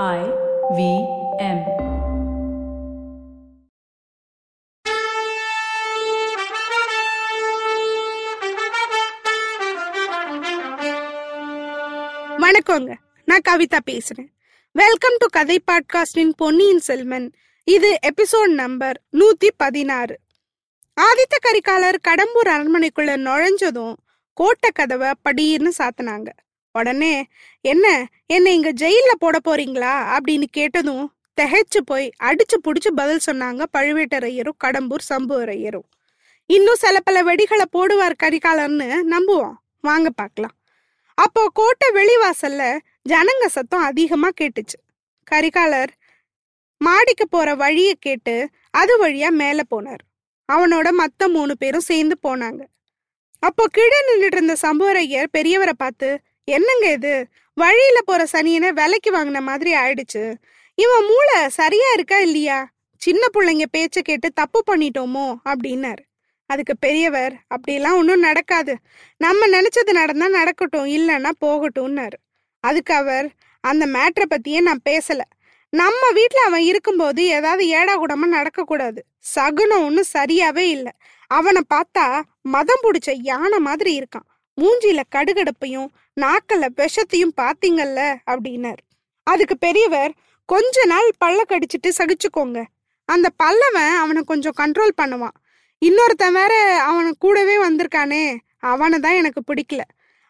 I V M. வணக்கங்க. நான் கவிதா பேசுறேன். வெல்கம் டு கதை பாட்காஸ்டின் பொன்னியின் செல்வன் இது எபிசோட் நம்பர் நூத்தி பதினாறு. ஆதித்த கரிகாலர் கடம்பூர் அரண்மனைக்குள்ள நுழைஞ்சதும் கோட்டை கதவை படின்னு சாத்தினாங்க. உடனே என்ன என்னை இங்க ஜெயில போட போறீங்களா? அப்படின்னு கேட்டதும் திகைச்சு போய் அடிச்சு புடிச்சு பதில் சொன்னாங்க பழுவேட்டரையரும் கடம்பூர் சம்புவரையரும். இன்னும் சில பல வெடிகளை போடுவார் கரிகாலர்னு நம்புவோம். வாங்க பார்க்கலாம். அப்போ கோட்டை வெளிவாசல்ல ஜனங்க சத்தம் அதிகமா கேட்டுச்சு. கரிகாலர் மாடிக்கு போற வழிய கேட்டு அது வழியா மேல போனார். அவனோட மத்த மூணு பேரும் சேர்ந்து போனாங்க. அப்போ கீழே நின்றுட்டு இருந்த சம்புவரையர் பெரியவரை பார்த்து என்னங்க இது? வழியில போற சனியனை விலைக்கு வாங்கின மாதிரி ஆயிடுச்சு. இவன் மூளை சரியா இருக்கா இல்லையா? சின்ன பிள்ளைங்க பேச்ச கேட்டு தப்பு பண்ணிட்டோமோ? அப்படின்னாரு. அதுக்கு பெரியவர் அப்படிலாம் ஒன்றும் நடக்காது. நம்ம நினைச்சது நடந்தா நடக்கட்டும் இல்லைன்னா போகட்டும்னாரு. அதுக்கு அவர் அந்த மேட்ரை பத்தியே நான் பேசல. நம்ம வீட்டில் அவன் இருக்கும்போது ஏதாவது ஏடா கூடமா நடக்கக்கூடாது. சகுனம் ஒன்றும் சரியாவே இல்லை. அவனை பார்த்தா மதம் பிடிச்ச யானை மாதிரி இருக்கான். மூஞ்சியில கடுகடுப்பையும் நாக்கல்ல விஷத்தையும் பாத்தீங்கல்ல? அப்படின்னார். அதுக்கு பெரியவர் கொஞ்ச நாள் பல்ல கடிச்சிட்டு சகிச்சுக்கோங்க. அந்த பல்லவன் அவனை கொஞ்சம் கண்ட்ரோல் பண்ணுவான். இன்னொருத்தன் வேற அவன் கூடவே வந்திருக்கானே. அவனை தான் எனக்கு பிடிக்கல.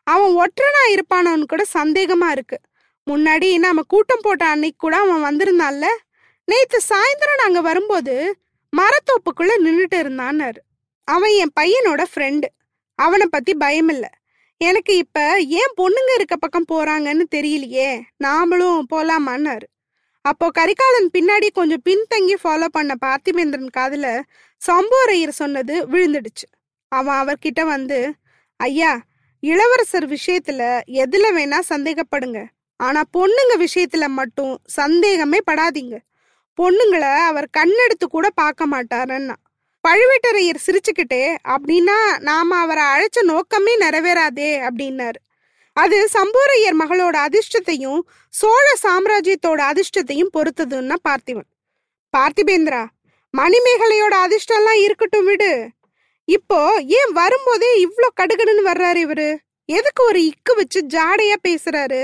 அவன் ஒற்றனா இருப்பானவனு கூட சந்தேகமா இருக்கு. முன்னாடி நாம கூட்டம் போட்ட அன்னைக்கு கூட அவன் வந்திருந்தான்ல? நேத்து சாயந்தரம் நாங்க வரும்போது மரத்தோப்புக்குள்ள நின்றுட்டு இருந்தான்னாரு. அவன் என் பையனோட ஃப்ரெண்டு அவனை பத்தி பயம் இல்லை எனக்கு இப்ப ஏன் பொண்ணுங்க இருக்க பக்கம் போறாங்கன்னு தெரியலையே. நாமளும் போலாமான்னாரு. அப்போ கரிகாலன் பின்னாடி கொஞ்சம் பின்தங்கி ஃபாலோ பண்ண பார்த்திபேந்திரன் காதுல சம்போரையர் சொன்னது விழுந்துடுச்சு. அவன் அவர்கிட்ட வந்து ஐயா இளவரசர் விஷயத்துல எதுல வேணா சந்தேகப்படுங்க. ஆனா பொண்ணுங்க விஷயத்துல மட்டும் சந்தேகமே படாதீங்க. பொண்ணுங்களை அவர் கண்ணெடுத்து கூட பார்க்க மாட்டாருன்னா. பழுவேட்டரையர் சிரிச்சுக்கிட்டே அப்படின்னா நாம அவரை அழைச்ச நோக்கமே நிறைவேறாதே அப்படின்னாரு. அது சம்போரையர் மகளோட அதிர்ஷ்டத்தையும் சோழ சாம்ராஜ்யத்தோட அதிர்ஷ்டத்தையும் பொறுத்ததுன்னா பார்த்திவன் பார்த்திபேந்திரா மணிமேகலையோட அதிர்ஷ்டம்லாம் இருக்கட்டும் விடு. இப்போ ஏன் வரும்போதே இவ்வளோ கடுகடுன்னு வர்றாரு இவரு? எதுக்கு ஒரு இக்கு வச்சு ஜாடையா பேசுறாரு?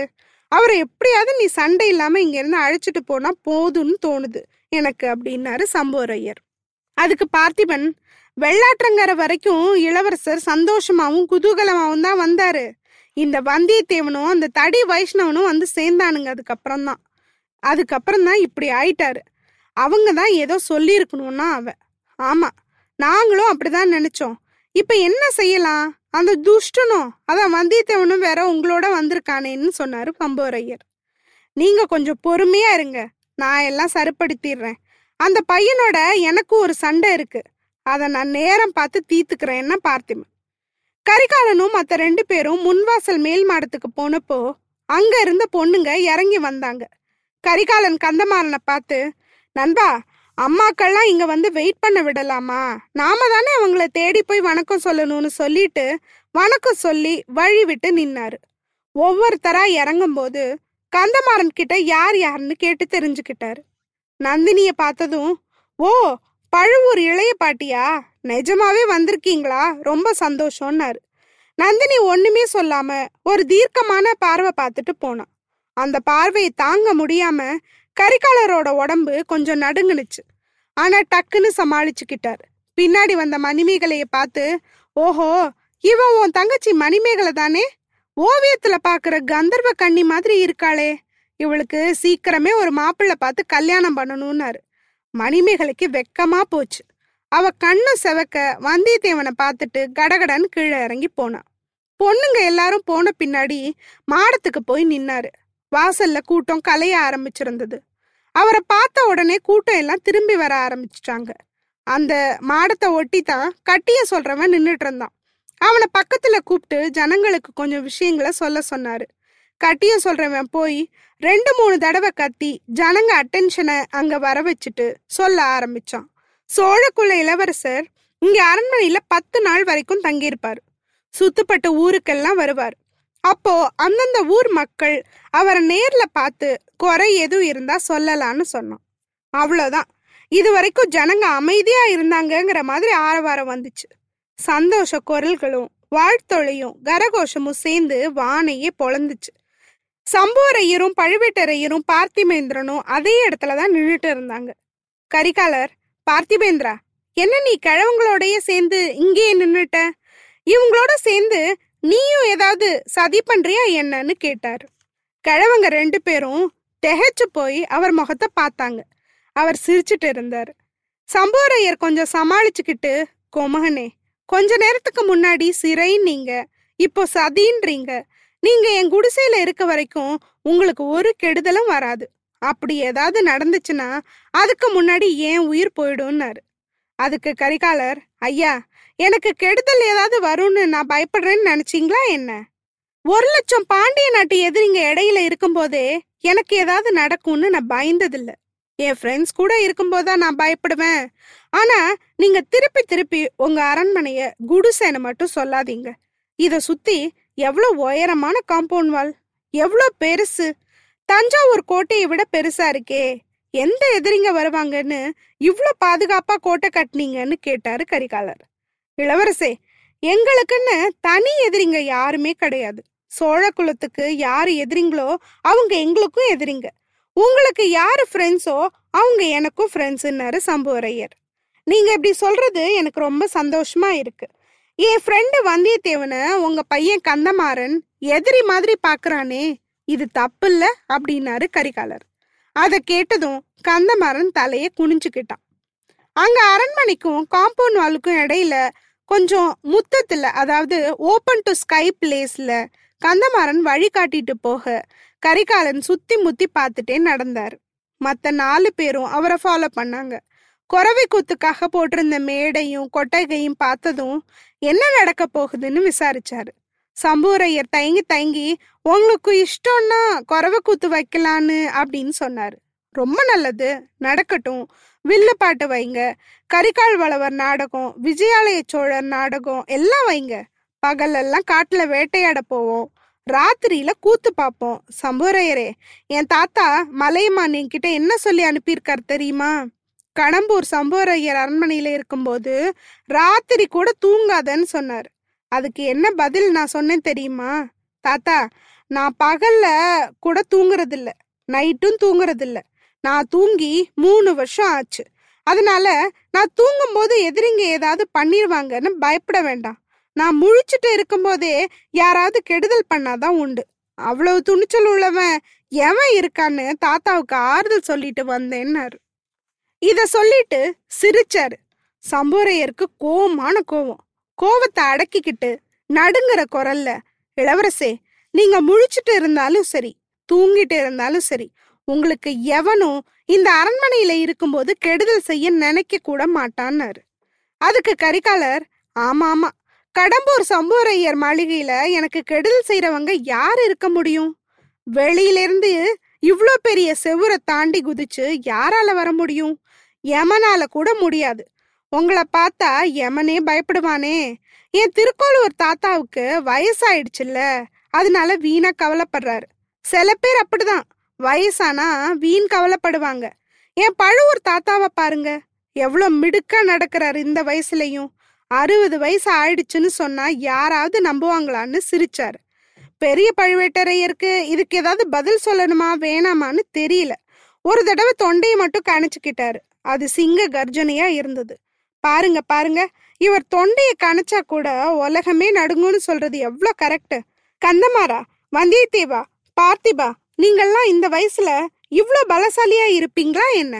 அவரை எப்படியாவது நீ சண்டை இல்லாம இங்க இருந்து அழைச்சிட்டு போனா போதும்னு தோணுது எனக்கு அப்படின்னாரு சம்போரையர். அதுக்கு பார்த்திபன் வெள்ளாற்றங்கரை வரைக்கும் இளவரசர் சந்தோஷமாவும் குதூகலமாவும் தான் வந்தாரு. இந்த வந்தியத்தேவனும் அந்த தடி வைஷ்ணவனும் வந்து சேர்ந்தானுங்க அதுக்கப்புறம் தான். அதுக்கப்புறம் தான் இப்படி ஆயிட்டாரு. அவங்க தான் ஏதோ சொல்லியிருக்கணும்னா அவ. ஆமா நாங்களும் அப்படிதான் நினைச்சோம். இப்ப என்ன செய்யலாம்? அந்த துஷ்டனும் அதான் வந்தியத்தேவனும் வேற உங்களோட வந்திருக்கானேன்னு சொன்னாரு பம்போரையர் நீங்க கொஞ்சம் பொறுமையா இருங்க. நான் எல்லாம் சரிப்படுத்திடுறேன். அந்த பையனோட எனக்கும் ஒரு சண்டை இருக்கு. அதை நான் நேரம் பார்த்து தீத்துக்கிறேன்னா பார்த்திமன் கரிகாலனும் மற்ற ரெண்டு பேரும் முன்வாசல் மேல் மாடத்துக்கு போனப்போ அங்க இருந்த பொண்ணுங்க இறங்கி வந்தாங்க. கரிகாலன் கந்தமாறனை பார்த்து நண்பா அம்மாக்கள்லாம் இங்க வந்து வெயிட் பண்ண விடலாமா? நாம தானே அவங்கள தேடி போய் வணக்கம் சொல்லணும்னு சொல்லிட்டு வணக்கம் சொல்லி வழி விட்டு நின்னாரு. ஒவ்வொருத்தரா இறங்கும்போது கந்தமாறன் கிட்ட யார் யாருன்னு கேட்டு தெரிஞ்சுக்கிட்டாரு. நந்தினிய பார்த்ததும் ஓ பழுவூர் இளைய பாட்டியா? நிஜமாவே வந்திருக்கீங்களா? ரொம்ப சந்தோஷம்னாரு. நந்தினி ஒண்ணுமே சொல்லாம ஒரு தீர்க்கமான பார்வை பார்த்துட்டு போனான். அந்த பார்வையை தாங்க முடியாம கரிகாலரோட உடம்பு கொஞ்சம் நடுங்குனுச்சு. ஆனா டக்குன்னு சமாளிச்சுக்கிட்டார். பின்னாடி வந்த மணிமேகலைய பார்த்து ஓஹோ இவன் உன் தங்கச்சி மணிமேகலை தானே? ஓவியத்துல பாக்குற கந்தர்வ கன்னி மாதிரி இருக்காளே. இவளுக்கு சீக்கிரமே ஒரு மாப்பிள்ளை பார்த்து கல்யாணம் பண்ணணும்னாரு. மணிமேகலைக்கு வெக்கமா போச்சு. அவ கண்ணு செவக்க வந்தியத்தேவனை பார்த்துட்டு கடகடன்னு கீழே இறங்கி போனான் பொண்ணுங்க எல்லாரும் போன பின்னாடி மாடத்துக்கு போய் நின்னாரு. வாசல்ல கூட்டம் கலைய ஆரம்பிச்சிருந்தது. அவரை பார்த்த உடனே கூட்டம் எல்லாம் திரும்பி வர ஆரம்பிச்சிட்டாங்க. அந்த மாடத்தை ஒட்டி தான் கட்டிய சொல்றவன் நின்றுட்டு இருந்தான். அவனை பக்கத்துல கூப்பிட்டு ஜனங்களுக்கு கொஞ்சம் விஷயங்களை சொல்ல சொன்னாரு. கட்டிய சொல்றவன் போய் ரெண்டு மூணு தடவை கத்தி ஜனங்க அட்டென்ஷனை அங்க வர வச்சுட்டு சொல்ல ஆரம்பிச்சான். சோழக்குள்ள இளவரசர் இங்க அரண்மனையில பத்து நாள் வரைக்கும் தங்கியிருப்பார். சுத்துப்பட்ட ஊருக்கெல்லாம் வருவார். அப்போ அந்தந்த ஊர் மக்கள் அவரை நேர்ல பார்த்து குறை எதுவும் இருந்தா சொல்லலான்னு சொன்னோம் அவ்வளோதான் இது வரைக்கும் ஜனங்க அமைதியா இருந்தாங்கங்கிற மாதிரி ஆரவாரம் வந்துச்சு. சந்தோஷ குரல்களும் வாழ்த்தொழியும் கரகோஷமும் சேர்ந்து வானையே பொழந்துச்சு. சம்போரையரும் பழுவேட்டரையரும் பார்த்திபேந்திரனும் அதே இடத்துல தான் நின்றுட்டு இருந்தாங்க. கரிகாலர் பார்த்திபேந்திரா என்ன நீ கிழவங்களோடைய சேர்ந்து இங்கேயே நின்றுட்ட இவங்களோட சேர்ந்து நீயும் ஏதாவது சதி பண்றியா என்னன்னு கேட்டார். கிழவங்க ரெண்டு பேரும் திகைச்சு போய் அவர் முகத்தை பார்த்தாங்க. அவர் சிரிச்சிட்டு இருந்தார். சம்போரையர் கொஞ்சம் சமாளிச்சுக்கிட்டு கொமகனே கொஞ்ச நேரத்துக்கு முன்னாடி சிறைன்னீங்க இப்போ சதின்றீங்க நீங்க என் குடிசையில இருக்க வரைக்கும் உங்களுக்கு ஒரு கெடுதலும் வராது. அப்படி ஏதாவது நடந்துச்சுன்னா அதுக்கு முன்னாடி ஏன் உயிர் போயிடும்னாரு. அதுக்கு கரிகாலர் ஐயா எனக்கு கெடுதல் ஏதாவது வரும்னு நான் பயப்படுறேன்னு நினைச்சிங்களா என்ன? ஒரு லட்சம் பாண்டிய நாட்டு எதிரிங்க இடையில இருக்கும்போதே எனக்கு ஏதாவது நடக்கும்னு நான் பயந்ததில்ல. என் ஃப்ரெண்ட்ஸ் கூட இருக்கும்போதா நான் பயப்படுவேன். ஆனா நீங்க திருப்பி திருப்பி உங்க அரண்மனைய குடிசைன்னு மட்டும் சொல்லாதீங்க. இத சுத்தி எவ்வளோ உயரமான காம்பவுண்ட் வால் எவ்வளோ பெருசு? தஞ்சாவூர் கோட்டையை விட பெருசா இருக்கே. எந்த எதிரிங்க வருவாங்கன்னு இவ்வளோ பாதுகாப்பா கோட்டை கட்டினீங்கன்னு கேட்டாரு கரிகாலர். இளவரசே எங்களுக்குன்னு தனி எதிரிங்க யாருமே கிடையாது. சோழ குலத்துக்கு யாரு எதிரிங்களோ அவங்க எங்களுக்கும் எதிரிங்க. உங்களுக்கு யாரு ஃப்ரெண்ட்ஸோ அவங்க எனக்கும் ஃப்ரெண்ட்ஸுன்னாரு சம்புவரையர். நீங்க இப்படி சொல்றது எனக்கு ரொம்ப சந்தோஷமா இருக்கு. என் ஃப்ரெண்டு வந்தியத்தேவனை உங்க பையன் கந்தமாறன் எதிரி மாதிரி பாக்குறானே இது தப்பு இல்ல அப்படின்னாரு கரிகாலர். அதை கேட்டதும் கந்தமாறன் தலையை குனிஞ்சுக்கிட்டான். அங்க அரண்மனைக்கும் காம்பவுண்ட் வாலுக்கும் இடையில கொஞ்சம் முத்தத்துல அதாவது ஓப்பன் டு ஸ்கை பிளேஸ்ல கந்தமாறன் வழி காட்டிட்டு போக கரிகாலன் சுத்தி முத்தி பார்த்துட்டே நடந்தார். மற்ற நாலு பேரும் அவரை ஃபாலோ பண்ணாங்க. குறவை கூத்துக்காக போட்டிருந்த மேடையும் கொட்டகையும் பார்த்ததும் என்ன நடக்க போகுதுன்னு விசாரிச்சாரு. சம்பூரையர் தயங்கி தயங்கி உங்களுக்கு இஷ்டம்னா குறவை கூத்து வைக்கலான்னு அப்படின்னு சொன்னாரு. ரொம்ப நல்லது. நடக்கட்டும். வில்லு பாட்டு வைங்க. கரிகால் வளவர் நாடகம் விஜயாலய சோழர் நாடகம் எல்லாம் வைங்க. பகலெல்லாம் காட்டுல வேட்டையாட போவோம். ராத்திரியில கூத்து பார்ப்போம் சம்புரையரே என் தாத்தா மலையமான் என்கிட்ட என்ன சொல்லி அனுப்பியிருக்கார் தெரியுமா? கடம்பூர் சம்புரையர் அரண்மனையில இருக்கும்போது ராத்திரி கூட தூங்காதன்னு சொன்னார். அதுக்கு என்ன பதில் நான் சொன்னேன் தெரியுமா? தாத்தா நான் பகல்ல கூட தூங்குறதில்ல. நைட்டும் தூங்குறதில்ல. நான் தூங்கி மூணு வருஷம் ஆச்சு. அதனால நான் தூங்கும்போது எதிரிங்க ஏதாவது பண்ணிடுவாங்கன்னு பயப்பட வேண்டாம். நான் முழிச்சிட்டு இருக்கும்போதே யாராவது கெடுதல் பண்ணாதான் உண்டு. அவ்வளவு துணிச்சல் உள்ளவன் எவன் இருக்கான்னு தாத்தாவுக்கு ஆறுதல் சொல்லிட்டு வந்தேன்னாரு. இத சொல்லிட்டு சிரிச்சாரு. சம்புரையருக்கு கோவமான கோவம். கோவத்தை அடக்கிக்கிட்டு நடுங்குற குரல்ல இளவரசே நீங்க முழிச்சிட்டு இருந்தாலும் சரி தூங்கிட்டு இருந்தாலும் சரி உங்களுக்கு எவனும் இந்த அரண்மனையில இருக்கும்போது கெடுதல் செய்ய நினைக்க கூட மாட்டான்னாரு. அதுக்கு கரிகாலர் ஆமா ஆமா கடம்பூர் சம்புவரையர் மாளிகையில எனக்கு கெடுதல் செய்யறவங்க யார் இருக்க முடியும்? வெளியிலிருந்து இவ்ளோ பெரிய செவுரை தாண்டி குதிச்சு யாரால வர முடியும்? யமனால கூட முடியாது. உங்களை பார்த்தா யமனே பயப்படுவானே. என் திருக்கோளூர் தாத்தாவுக்கு வயசாயிடுச்சுல்ல. அதனால வீணா கவலைப்படுறாரு. சில பேர் அப்படிதான். வயசானா வீண் கவலைப்படுவாங்க. என் பழுவூர் தாத்தாவை பாருங்க. எவ்வளோ மிடுக்கா நடக்கிறாரு இந்த வயசுலயும். அறுபது வயசு ஆயிடுச்சுன்னு சொன்னா யாராவது நம்புவாங்களான்னு சிரிச்சாரு. பெரிய பழுவேட்டரையருக்கு இதுக்கு ஏதாவது பதில் சொல்லணுமா வேணாமான்னு தெரியல. ஒரு தடவை தொண்டையை மட்டும் கணிச்சுக்கிட்டாரு. அது சிங்க கர்ஜனையா இருந்தது. பாருங்க பாருங்க. இவர் தொண்டையை கணச்சா கூட உலகமே நடுங்கும்னு சொல்றது எவ்வளோ கரெக்ட் கந்தமாரா வந்தியத்தேவா பார்த்திபா நீங்கள்லாம் இந்த வயசுல இவ்வளோ பலசாலியா இருப்பீங்களா என்ன?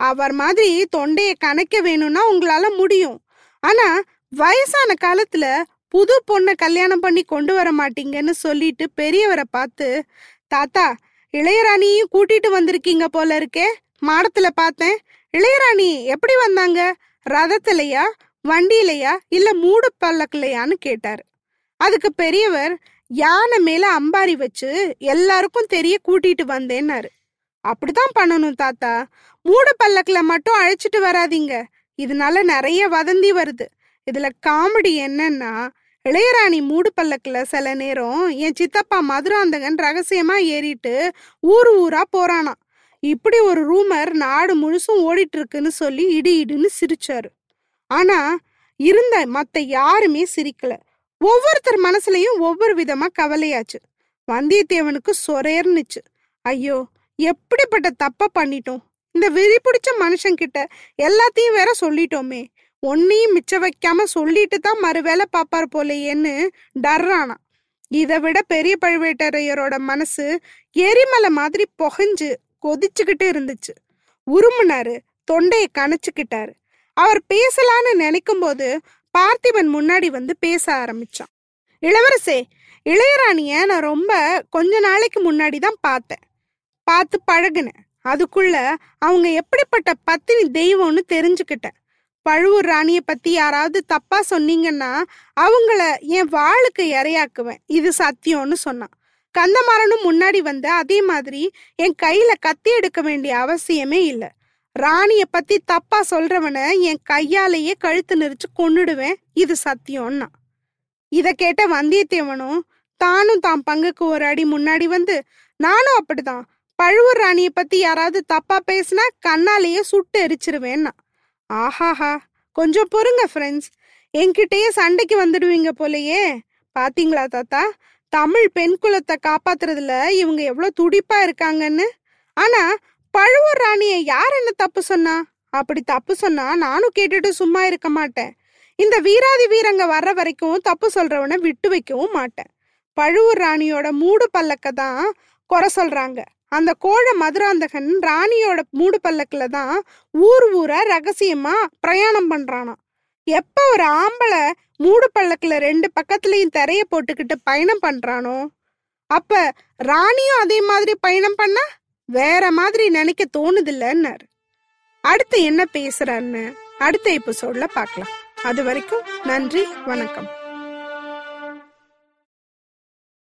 அவர் மாதிரி தொண்டையை கணக்க வேணும்னா உங்களால முடியும். ஆனா வயசான காலத்துல புது பொண்ணை கல்யாணம் பண்ணி கொண்டு வர மாட்டீங்கன்னு சொல்லிட்டு பெரியவரை பார்த்து தாத்தா இளையராணியும் கூட்டிட்டு வந்திருக்கீங்க போல இருக்கே. மாடத்துல பார்த்தேன். இளையராணி எப்படி வந்தாங்க? ரதத்திலையா? வண்டியிலையா? இல்ல மூடு பல்லக்குலையான்னு கேட்டாரு. அதுக்கு பெரியவர் யானை மேல அம்பாரி வச்சு எல்லாருக்கும் தெரிய கூட்டிட்டு வந்தேன்னாரு. அப்படிதான் பண்ணணும் தாத்தா. மூடு பல்லக்குல மட்டும் அழைச்சிட்டு வராதீங்க. இதனால நிறைய வதந்தி வருது. இதுல காமெடி என்னன்னா இளையராணி மூடு பல்லக்கில் சில நேரம் என் சித்தப்பா மதுராந்தகன் ரகசியமா ஏறிட்டு ஊர் ஊரா போறானா இப்படி ஒரு ரூமர் நாடு முழுசும் ஓடிட்டு இருக்குன்னு சொல்லி இடி இடுன்னு சிரிச்சாரு. ஆனா இருந்த மத்த யாருமே சிரிக்கல. ஒவ்வொருத்தர் மனசுலயும் ஒவ்வொரு விதமா கவலையாச்சு. வந்தியத்தேவனுக்கு சொரேர்னுச்சு. ஐயோ எப்படிப்பட்ட தப்ப பண்ணிட்டோம்? இந்த வெறி பிடிச்ச மனுஷங்கிட்ட எல்லாத்தையும் வேற சொல்லிட்டோமே. ஒன்னையும் மிச்ச வைக்காம சொல்லிட்டு தான் மறுவேளை பாப்பார் போலையேன்னு டர்றானா. இதை விட பெரிய பழுவேட்டரையரோட மனசு எரிமலை மாதிரி புகைஞ்சு கொதிச்சுக்கிட்டு இருந்துச்சு. உருமுனாரு தொண்டையை கணச்சுக்கிட்டாரு அவர் பேசலான்னு நினைக்கும் போது பார்த்திபன் முன்னாடி வந்து பேச ஆரம்பிச்சான். இளவரசே இளையராணிய நான் ரொம்ப கொஞ்ச நாளைக்கு முன்னாடி தான் பார்த்தேன். பார்த்து பழகுனேன் அதுக்குள்ள அவங்க எப்படிப்பட்ட பத்தினி தெய்வம்னு தெரிஞ்சுக்கிட்டேன். பழுவூர் ராணியை பத்தி யாராவது தப்பா சொன்னீங்கன்னா அவங்கள என் வாளுக்கு இரையாக்குவேன். இது சத்தியம்னு சொன்னான். கந்தமாறனும் முன்னாடி வந்த அதே மாதிரி என் கையில கத்தி எடுக்க வேண்டிய அவசியமே இல்லை. ராணிய பத்தி தப்பா சொல்றவனை என் கையாலேயே கழுத்து நெரிச்சு கொன்னுடுவேன். இது சத்தியம்னா. இத கேட்ட வந்தியத்தேவனும் தானும் தாம் பங்குக்கு ஒரு அடி முன்னாடி வந்து நானும் அப்படிதான் பழுவூர் ராணிய பத்தி யாராவது தப்பா பேசினா கண்ணாலேயே சுட்டு எரிச்சிருவேன்னா. ஆஹாஹா. கொஞ்சம் பொறுங்க ஃப்ரெண்ட்ஸ் என்கிட்டயே சண்டைக்கு வந்துடுவீங்க போலயே. பாத்தீங்களா தாத்தா? தமிழ் பெண் குலத்தை காப்பாத்துறதுல இவங்க எவ்வளவு துடிப்பா இருக்காங்கன்னு? ஆனா பழுவூர் ராணிய யார் என்ன தப்பு சொன்னா? அப்படி தப்பு சொன்னா நானும் கேட்டுட்டு சும்மா இருக்க மாட்டேன். இந்த வீராதி வீரங்க வர்ற வரைக்கும் தப்பு சொல்றவனை விட்டு வைக்கவும் மாட்டேன். பழுவூர் ராணியோட மூடு பல்லக்க தான் குறை சொல்றாங்க. அந்த கோழ மதுராந்தகன் ராணியோட மூடு பல்லக்கில் தான் ஊர் ஊரா ரகசியமா பிரயாணம் பண்றானா எப்ப ஒரு ஆம்பளை மூடு பல்லக்குல ரெண்டு பக்கத்துலயும் திரைய போட்டுக்கிட்டு பயணம் பண்றானோ? அப்ப ராணியும் அதே மாதிரி பயணம் பண்ணா வேற மாதிரி நினைக்க தோணுதில்லன்னாரு. அடுத்து என்ன பேசுறான்னு அடுத்த எபிசோட்ல பார்க்கலாம். அது வரைக்கும் நன்றி வணக்கம்.